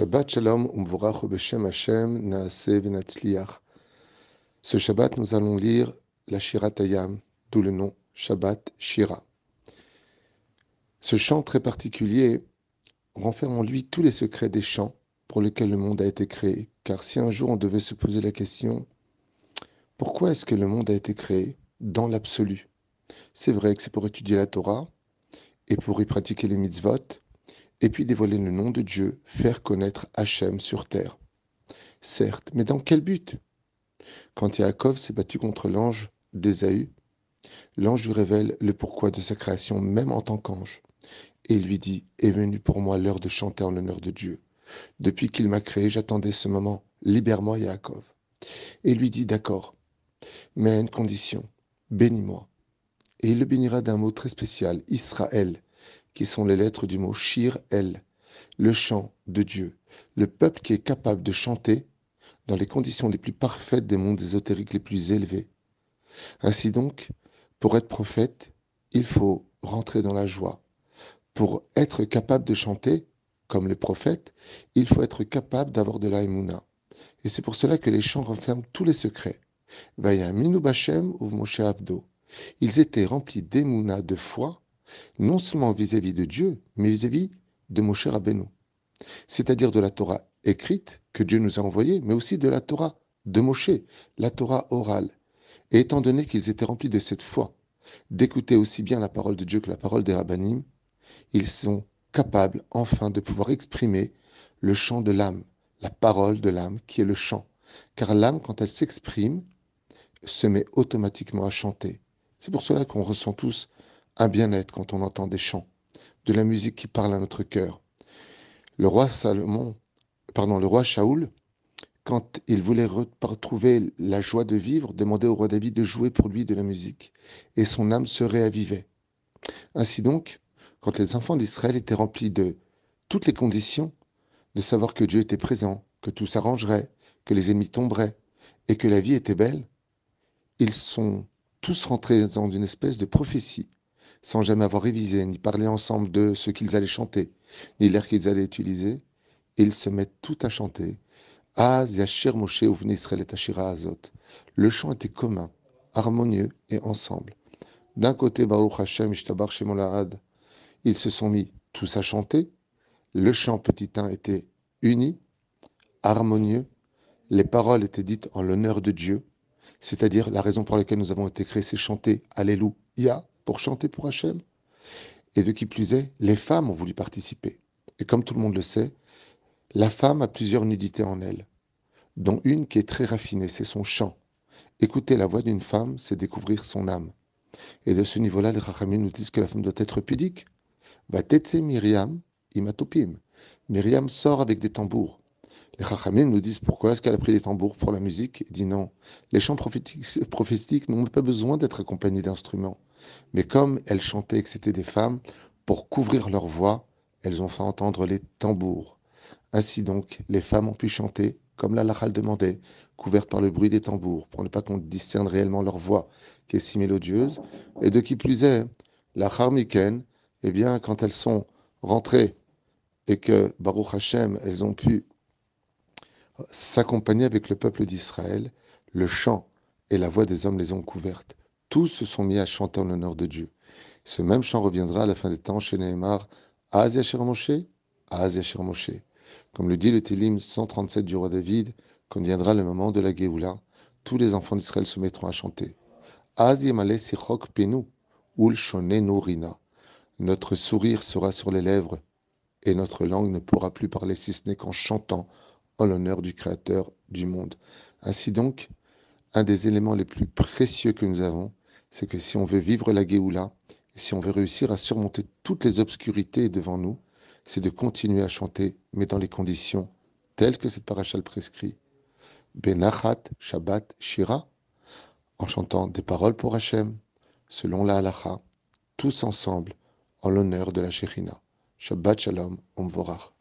Shabbat Shalom Beshem Hashem Venatzliach. Ce Shabbat, nous allons lire la Shira Tayam, d'où le nom Shabbat Shira. Ce chant très particulier renferme en lui tous les secrets des chants pour lesquels le monde a été créé. Car si un jour on devait se poser la question, pourquoi est-ce que le monde a été créé dans l'absolu? C'est vrai que c'est pour étudier la Torah et pour y pratiquer les mitzvot, et puis dévoiler le nom de Dieu, faire connaître Hachem sur terre. Certes, mais dans quel but? Quand Yaakov s'est battu contre l'ange d'Ésaü, l'ange lui révèle le pourquoi de sa création, même en tant qu'ange, et lui dit Est venue pour moi l'heure de chanter en l'honneur de Dieu. Depuis qu'il m'a créé, j'attendais ce moment. Libère-moi, Yaakov. Et lui dit D'accord, mais à une condition bénis-moi. Et il le bénira d'un mot très spécial, Israël, qui sont les lettres du mot Shir El, le chant de Dieu, le peuple qui est capable de chanter dans les conditions les plus parfaites des mondes ésotériques les plus élevés. Ainsi donc, pour être prophète, il faut rentrer dans la joie. Pour être capable de chanter, comme les prophètes, il faut être capable d'avoir de la Et c'est pour cela que les chants renferment tous les secrets. Vaya minu bachem ou Moshe Avdo. Ils étaient remplis d'émouna, de foi, non seulement vis-à-vis de Dieu, mais vis-à-vis de Moshe Rabbeinu, c'est-à-dire de la Torah écrite que Dieu nous a envoyée, mais aussi de la Torah de Moshe, la Torah orale. Et étant donné qu'ils étaient remplis de cette foi, d'écouter aussi bien la parole de Dieu que la parole des rabbinim, ils sont capables enfin de pouvoir exprimer le chant de l'âme, la parole de l'âme qui est le chant. Car l'âme, quand elle s'exprime, se met automatiquement à chanter. C'est pour cela qu'on ressent tous un bien-être quand on entend des chants, de la musique qui parle à notre cœur. Le roi Salomon, pardon, le roi Shaoul, quand il voulait retrouver la joie de vivre, demandait au roi David de jouer pour lui de la musique, et son âme se réavivait. Ainsi donc, quand les enfants d'Israël étaient remplis de toutes les conditions, de savoir que Dieu était présent, que tout s'arrangerait, que les ennemis tomberaient, et que la vie était belle, ils sont tous rentrés dans une espèce de prophétie sans jamais avoir révisé ni parlé ensemble de ce qu'ils allaient chanter, ni l'air qu'ils allaient utiliser, ils se mettent tout à chanter. Le chant était commun, harmonieux et ensemble. D'un côté, Baruch Hashem Ishtabar ils se sont mis tous à chanter. Le chant petit 1 était uni, harmonieux. Les paroles étaient dites en l'honneur de Dieu, c'est-à-dire la raison pour laquelle nous avons été créés, c'est chanter Alléluia pour chanter pour Hachem. Et de qui plus est, les femmes ont voulu participer. Et comme tout le monde le sait, la femme a plusieurs nudités en elle, dont une qui est très raffinée, c'est son chant. Écouter la voix d'une femme, c'est découvrir son âme. Et de ce niveau-là, les Rachamim nous disent que la femme doit être pudique. Va Myriam imatopim. Myriam sort avec des tambours. Les Chachamim nous disent pourquoi est-ce qu'elle a pris des tambours pour la musique? Il dit non. Les chants prophétiques, n'ont pas besoin d'être accompagnés d'instruments. Mais comme elles chantaient que c'était des femmes, pour couvrir leur voix, elles ont fait entendre les tambours. Ainsi donc, les femmes ont pu chanter, comme la Lachal demandait, couvertes par le bruit des tambours, pour ne pas qu'on discerne réellement leur voix, qui est si mélodieuse. Et de qui plus est, la Harmiken, eh bien, quand elles sont rentrées et que, Baruch Hashem, elles ont pu s'accompagner avec le peuple d'Israël, le chant et la voix des hommes les ont couvertes. Tous se sont mis à chanter en l'honneur de Dieu. Ce même chant reviendra à la fin des temps chez Nehemar, Az Yasher Moshe. Comme le dit le Télim 137 du roi David, quand viendra le moment de la Géoula, tous les enfants d'Israël se mettront à chanter. Penu, Ul. Notre sourire sera sur les lèvres et notre langue ne pourra plus parler si ce n'est qu'en chantant en l'honneur du Créateur du monde. Ainsi donc, un des éléments les plus précieux que nous avons, c'est que si on veut vivre la Géoula, si on veut réussir à surmonter toutes les obscurités devant nous, c'est de continuer à chanter, mais dans les conditions telles que cette paracha le prescrit. Benachat, Shabbat, Shira, en chantant des paroles pour Hachem, selon la halacha, tous ensemble, en l'honneur de la Shechina. Shabbat Shalom, Omvorach.